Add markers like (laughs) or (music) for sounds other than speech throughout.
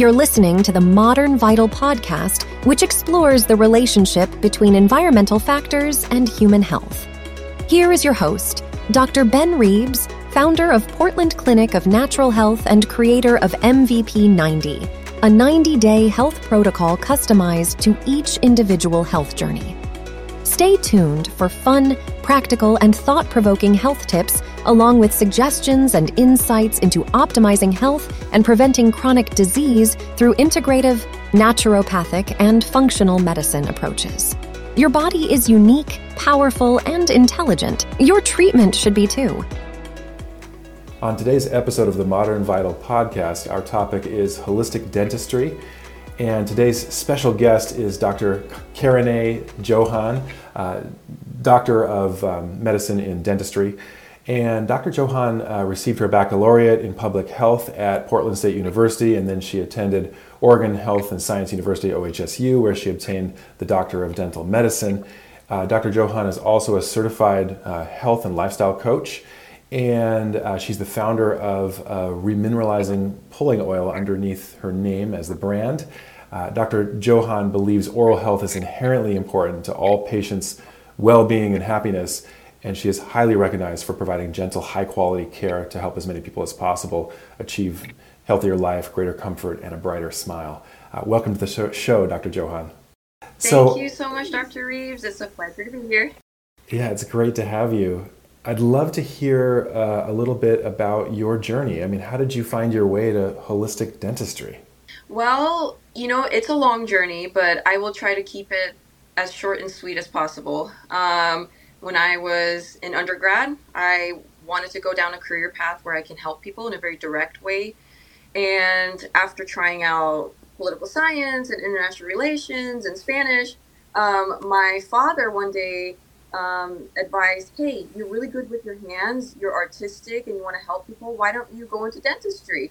You're listening to the Modern Vital podcast, which explores the relationship between environmental factors and human health. Here is your host, Dr. Ben Reebs, founder of Portland Clinic of Natural Health and creator of MVP 90, a 90 day health protocol customized to each individual health journey. Stay tuned for fun, practical, and thought provoking health tips, along with suggestions and insights into optimizing health and preventing chronic disease through integrative, naturopathic, and functional medicine approaches. Your body is unique, powerful, and intelligent. Your treatment should be too. On today's episode of the Modern Vital podcast, our topic is holistic dentistry. And today's special guest is Dr. Karaneh Jahan, uh, Doctor of um, Medicine in Dentistry. And Dr. Jahan uh, received her baccalaureate in public health at Portland State University, and then she attended Oregon Health and Science University, OHSU, where she obtained the Doctor of Dental Medicine. Uh, Dr. Jahan is also a certified uh, health and lifestyle coach and uh, she's the founder of uh, Remineralizing Pulling Oil underneath her name as the brand. Uh, Dr. Jahan believes oral health is inherently important to all patients' well being and happiness, and she is highly recognized for providing gentle, high quality care to help as many people as possible achieve healthier life, greater comfort, and a brighter smile. Uh, welcome to the show, Dr. Jahan. Thank so, you so much, Dr. Reebs. It's a pleasure to be here. Yeah, it's great to have you. I'd love to hear uh, a little bit about your journey. I mean, how did you find your way to holistic dentistry? Well, you know, it's a long journey, but I will try to keep it as short and sweet as possible. Um, when I was in undergrad, I wanted to go down a career path where I can help people in a very direct way. And after trying out political science and international relations and Spanish, um, my father one day um, advised, hey, you're really good with your hands, you're artistic, and you want to help people. Why don't you go into dentistry?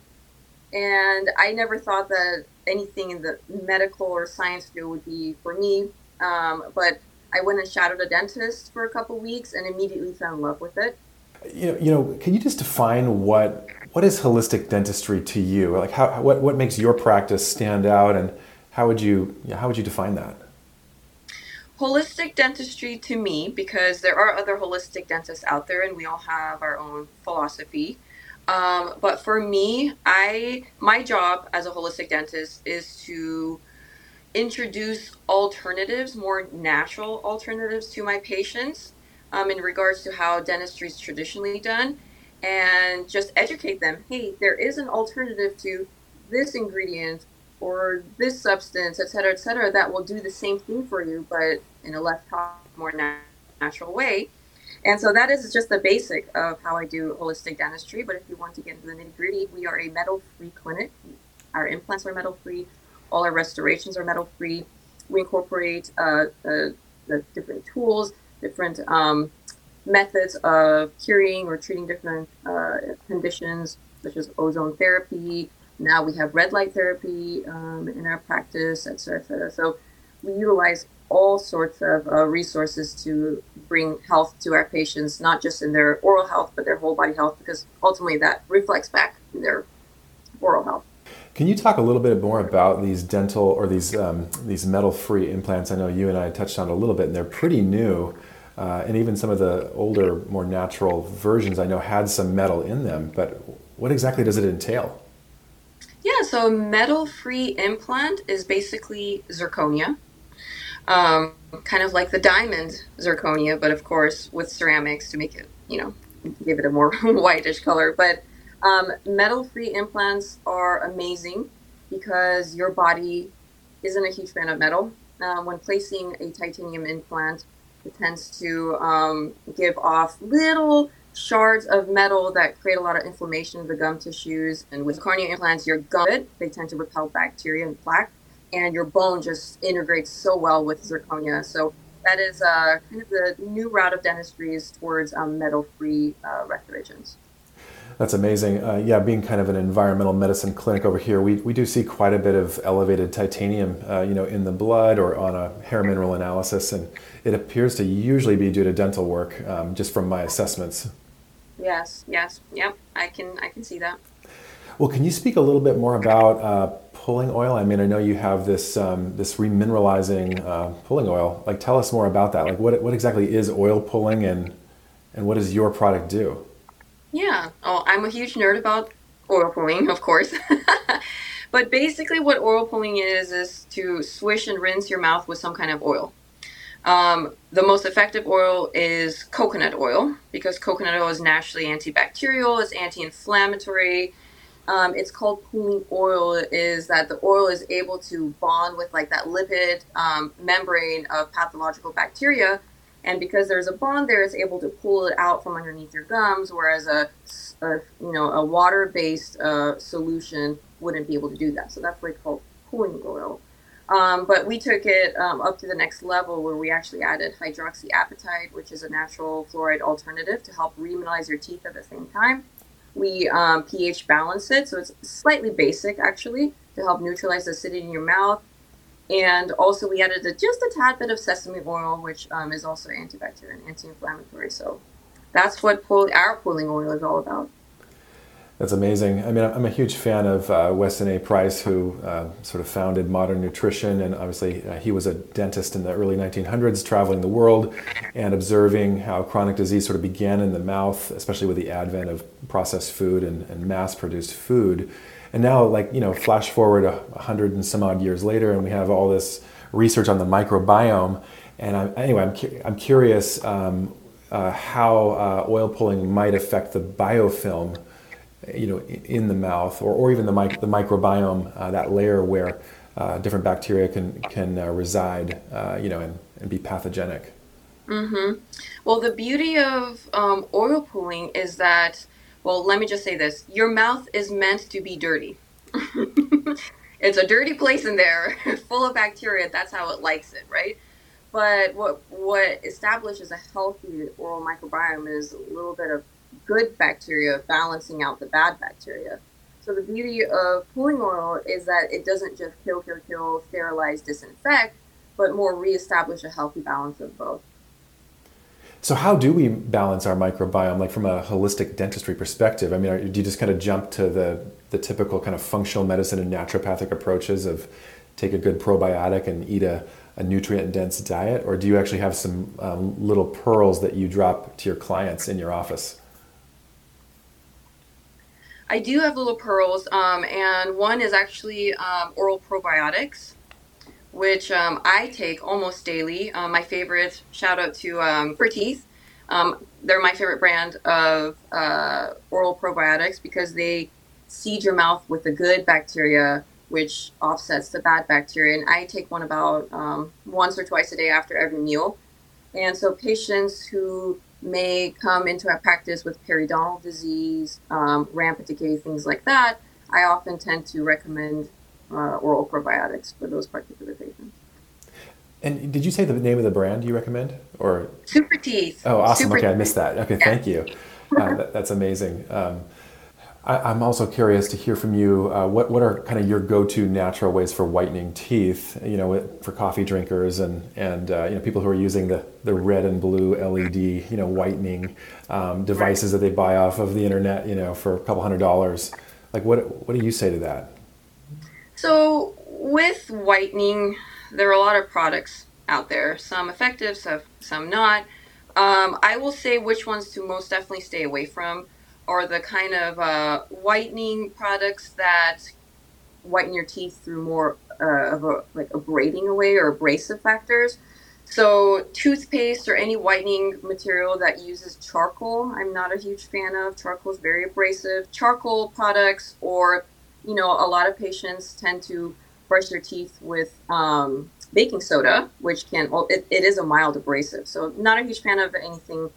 And I never thought that anything in the medical or science field would be for me. Um, but I went and shadowed a dentist for a couple weeks and immediately fell in love with it. You know, you know, can you just define what what is holistic dentistry to you? Like, how what what makes your practice stand out, and how would you how would you define that? Holistic dentistry to me because there are other holistic dentists out there and we all have our own philosophy. Um, but for me i my job as a holistic dentist is to introduce alternatives more natural alternatives to my patients um, in regards to how dentistry is traditionally done and just educate them hey there is an alternative to this ingredient or this substance, et cetera, et cetera, that will do the same thing for you, but in a less more natural way. And so that is just the basic of how I do holistic dentistry. But if you want to get into the nitty gritty, we are a metal free clinic. Our implants are metal free, all our restorations are metal free. We incorporate uh, the, the, different tools, different um, methods of curing or treating different uh, conditions, such as ozone therapy, now we have red light therapy um, in our practice, et cetera, et cetera. So we utilize all sorts of uh, resources to bring health to our patients, not just in their oral health, but their whole body health, because ultimately that reflects back in their oral health. Can you talk a little bit more about these dental or these um, these metal-free implants? I know you and I touched on a little bit, and they're pretty new. Uh, and even some of the older, more natural versions I know had some metal in them. But what exactly does it entail? Yeah, so metal free implant is basically zirconia. Um, kind of like the diamond zirconia, but of course with ceramics to make it, you know, give it a more (laughs) whitish color. But um, metal free implants are amazing because your body isn't a huge fan of metal. Uh, when placing a titanium implant, it tends to um, give off little shards of metal that create a lot of inflammation of the gum tissues. And with zirconia implants, your gum, they tend to repel bacteria and plaque, and your bone just integrates so well with zirconia. So that is uh, kind of the new route of dentistry is towards um, metal-free uh, restorations. That's amazing. Uh, yeah, being kind of an environmental medicine clinic over here, we, we do see quite a bit of elevated titanium, uh, you know, in the blood or on a hair mineral analysis, and it appears to usually be due to dental work, um, just from my assessments. Yes, yes, yep. I can I can see that. Well, can you speak a little bit more about uh, pulling oil? I mean, I know you have this um, this remineralizing uh, pulling oil. Like, tell us more about that. Like, what what exactly is oil pulling, and and what does your product do? Yeah, oh, I'm a huge nerd about oil pulling, of course. (laughs) but basically, what oil pulling is is to swish and rinse your mouth with some kind of oil. Um, the most effective oil is coconut oil because coconut oil is naturally antibacterial, it's anti-inflammatory. Um, it's called pulling oil. Is that the oil is able to bond with like that lipid um, membrane of pathological bacteria, and because there's a bond there, it's able to pull it out from underneath your gums. Whereas a, a you know a water-based uh, solution wouldn't be able to do that. So that's why it's called pulling oil. Um, but we took it um, up to the next level where we actually added hydroxyapatite, which is a natural fluoride alternative to help remineralize your teeth at the same time. We um, pH balance it, so it's slightly basic actually to help neutralize the acidity in your mouth. And also, we added a, just a tad bit of sesame oil, which um, is also antibacterial and anti inflammatory. So that's what our pulling oil is all about. That's amazing. I mean, I'm a huge fan of uh, Weston A. Price, who uh, sort of founded modern nutrition. And obviously, uh, he was a dentist in the early 1900s, traveling the world and observing how chronic disease sort of began in the mouth, especially with the advent of processed food and, and mass produced food. And now, like, you know, flash forward a hundred and some odd years later, and we have all this research on the microbiome. And I'm, anyway, I'm, cu- I'm curious um, uh, how uh, oil pulling might affect the biofilm you know, in the mouth, or, or even the, mic- the microbiome, uh, that layer where uh, different bacteria can can uh, reside, uh, you know, and, and be pathogenic. Mm-hmm. Well, the beauty of um, oil pulling is that, well, let me just say this: your mouth is meant to be dirty. (laughs) it's a dirty place in there, (laughs) full of bacteria. That's how it likes it, right? But what what establishes a healthy oral microbiome is a little bit of good bacteria balancing out the bad bacteria. So the beauty of pulling oil is that it doesn't just kill, kill, kill, sterilize, disinfect, but more reestablish a healthy balance of both. So how do we balance our microbiome, like from a holistic dentistry perspective? I mean, do you just kind of jump to the the typical kind of functional medicine and naturopathic approaches of take a good probiotic and eat a, a nutrient dense diet, or do you actually have some um, little pearls that you drop to your clients in your office? I do have little pearls, um, and one is actually um, oral probiotics, which um, I take almost daily. Um, my favorite, shout out to um, Teeth. Um, they're my favorite brand of uh, oral probiotics because they seed your mouth with the good bacteria, which offsets the bad bacteria. And I take one about once or twice a day after every meal. And so patients who may come into our practice with periodontal disease, um, rampant decay, things like that, I often tend to recommend uh, oral probiotics for those particular patients. And did you say the name of the brand you recommend, or Super Teeth? Oh, awesome! Super okay, I missed that. Okay, yeah. thank you. (laughs) Uh, that, that's amazing. Um, I, am also curious to hear from you. Uh, what what are kind of your go-to natural ways for whitening teeth? You know, for coffee drinkers and and uh, you know people who are using the the red and blue LED you know whitening um, devices that they buy off of the internet. You know, for a couple hundred dollars. Like, what what do you say to that? So with whitening, there are a lot of products out there. Some effective, some some not. Um, I will say which ones to most definitely stay away from are the kind of uh, whitening products that whiten your teeth through more uh, of a like abrading away or abrasive factors. So toothpaste or any whitening material that uses charcoal, I'm not a huge fan of. Charcoal is very abrasive. Charcoal products, or you know, a lot of patients tend to brush their teeth with um, baking soda, which can well, it, it is a mild abrasive. So not a huge fan of anything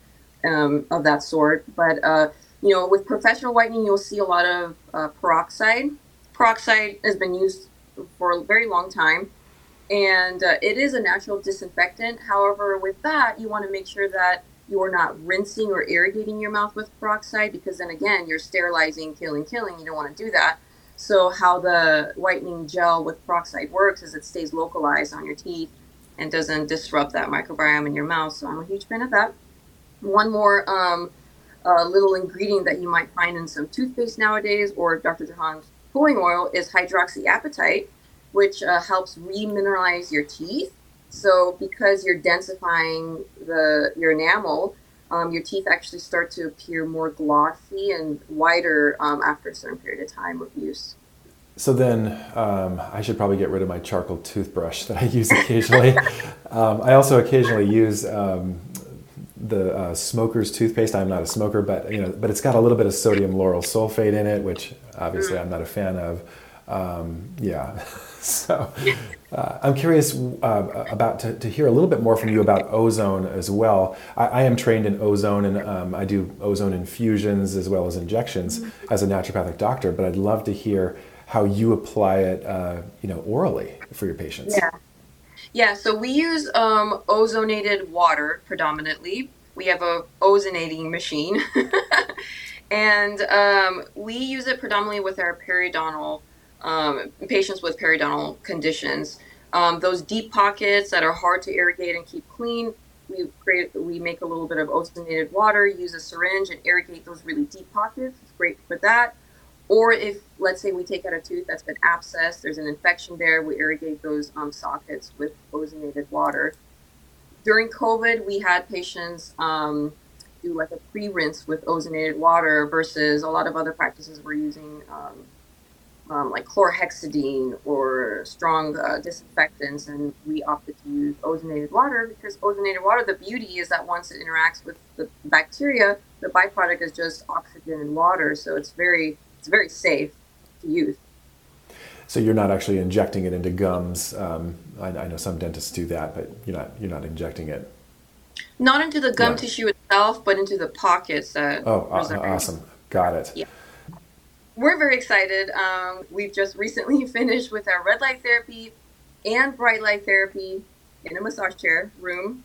um, of that sort. But uh, you know, with professional whitening, you'll see a lot of uh, peroxide. Peroxide has been used for a very long time, and uh, it is a natural disinfectant. However, with that, you want to make sure that you are not rinsing or irrigating your mouth with peroxide because then again, you're sterilizing, killing, killing. You don't want to do that. So, how the whitening gel with peroxide works is it stays localized on your teeth and doesn't disrupt that microbiome in your mouth. So, I'm a huge fan of that. One more um, a little ingredient that you might find in some toothpaste nowadays, or Dr. Jahan's pulling oil is hydroxyapatite, which uh, helps remineralize your teeth. So because you're densifying the your enamel, um, your teeth actually start to appear more glossy and whiter um, after a certain period of time of use. So then, um, I should probably get rid of my charcoal toothbrush that I use occasionally. (laughs) Um, I also occasionally use um, the uh, smoker's toothpaste. I'm not a smoker, but you know, but it's got a little bit of sodium lauryl sulfate in it, which obviously I'm not a fan of. Um, yeah, (laughs) so uh, I'm curious uh, about to, to, hear a little bit more from you about ozone as well. I, I am trained in ozone, and um, I do ozone infusions as well as injections mm-hmm. as a naturopathic doctor. But I'd love to hear how you apply it, uh, you know, orally for your patients. Yeah. Yeah, so we use um, ozonated water predominantly. We have a ozonating machine, (laughs) and um, we use it predominantly with our periodontal um, patients with periodontal conditions. Um, those deep pockets that are hard to irrigate and keep clean, we create, we make a little bit of ozonated water, use a syringe, and irrigate those really deep pockets. It's great for that. Or if, let's say, we take out a tooth that's been abscessed, there's an infection there, we irrigate those um, sockets with ozonated water. During COVID, we had patients um, do like a pre rinse with ozonated water versus a lot of other practices were using um, um, like chlorhexidine or strong uh, disinfectants, and we opted to use ozonated water because ozonated water, the beauty is that once it interacts with the bacteria, the byproduct is just oxygen and water, so it's very it's very safe to use. So you're not actually injecting it into gums. Um, I, I, know some dentists do that, but you're not you're not injecting it. Not into the gum yeah. tissue itself, but into the pockets. That oh, awesome! Got it. Yeah. We're very excited. Um, we've just recently (laughs) finished with our red light therapy and bright light therapy in a massage chair room.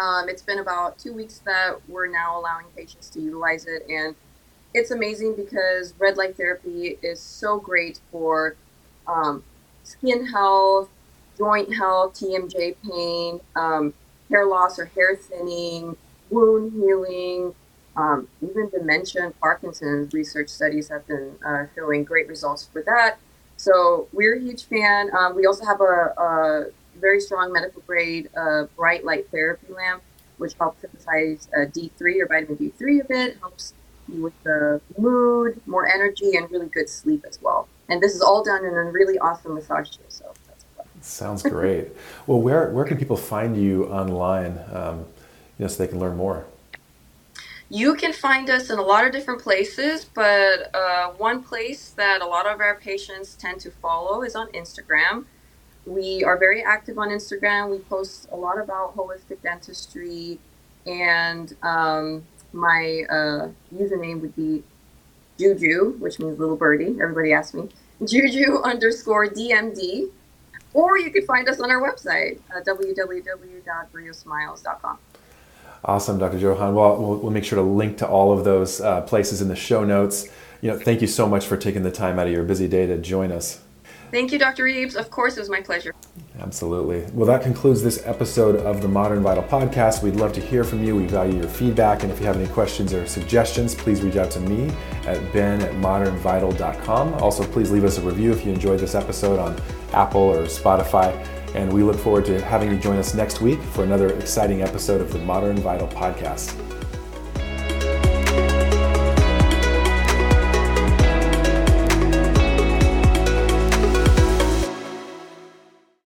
Um, it's been about two weeks that we're now allowing patients to utilize it, and it's amazing because red light therapy is so great for um, skin health, joint health, TMJ pain, um, hair loss or hair thinning, wound healing, um, even dementia and Parkinson's research studies have been uh, showing great results for that. So we're a huge fan. Um, we also have a, a very strong medical grade uh, bright light therapy lamp, which helps synthesize uh, D3 or vitamin D3 a bit, helps with the mood, more energy, and really good sleep as well. And this is all done in a really awesome massage chair. So that's fun. sounds great. (laughs) well, where where can people find you online, um, you know, so they can learn more? You can find us in a lot of different places, but uh, one place that a lot of our patients tend to follow is on Instagram. We are very active on Instagram. We post a lot about holistic dentistry and um, my uh, username would be Joojoo, which means little birdie. Everybody asks me. Joojoo underscore DMD. Or you can find us on our website, uh, www.briosmiles.com. Awesome, Dr. Jahan. Well, well, we'll make sure to link to all of those uh, places in the show notes. You know, thank you so much for taking the time out of your busy day to join us. Thank you, Dr. Reebs. Of course, it was my pleasure. Absolutely. Well, that concludes this episode of the Modern Vital Podcast. We'd love to hear from you. We value your feedback. And if you have any questions or suggestions, please reach out to me at ben at modernvital.com. Also, please leave us a review if you enjoyed this episode on Apple or Spotify. And we look forward to having you join us next week for another exciting episode of the Modern Vital Podcast.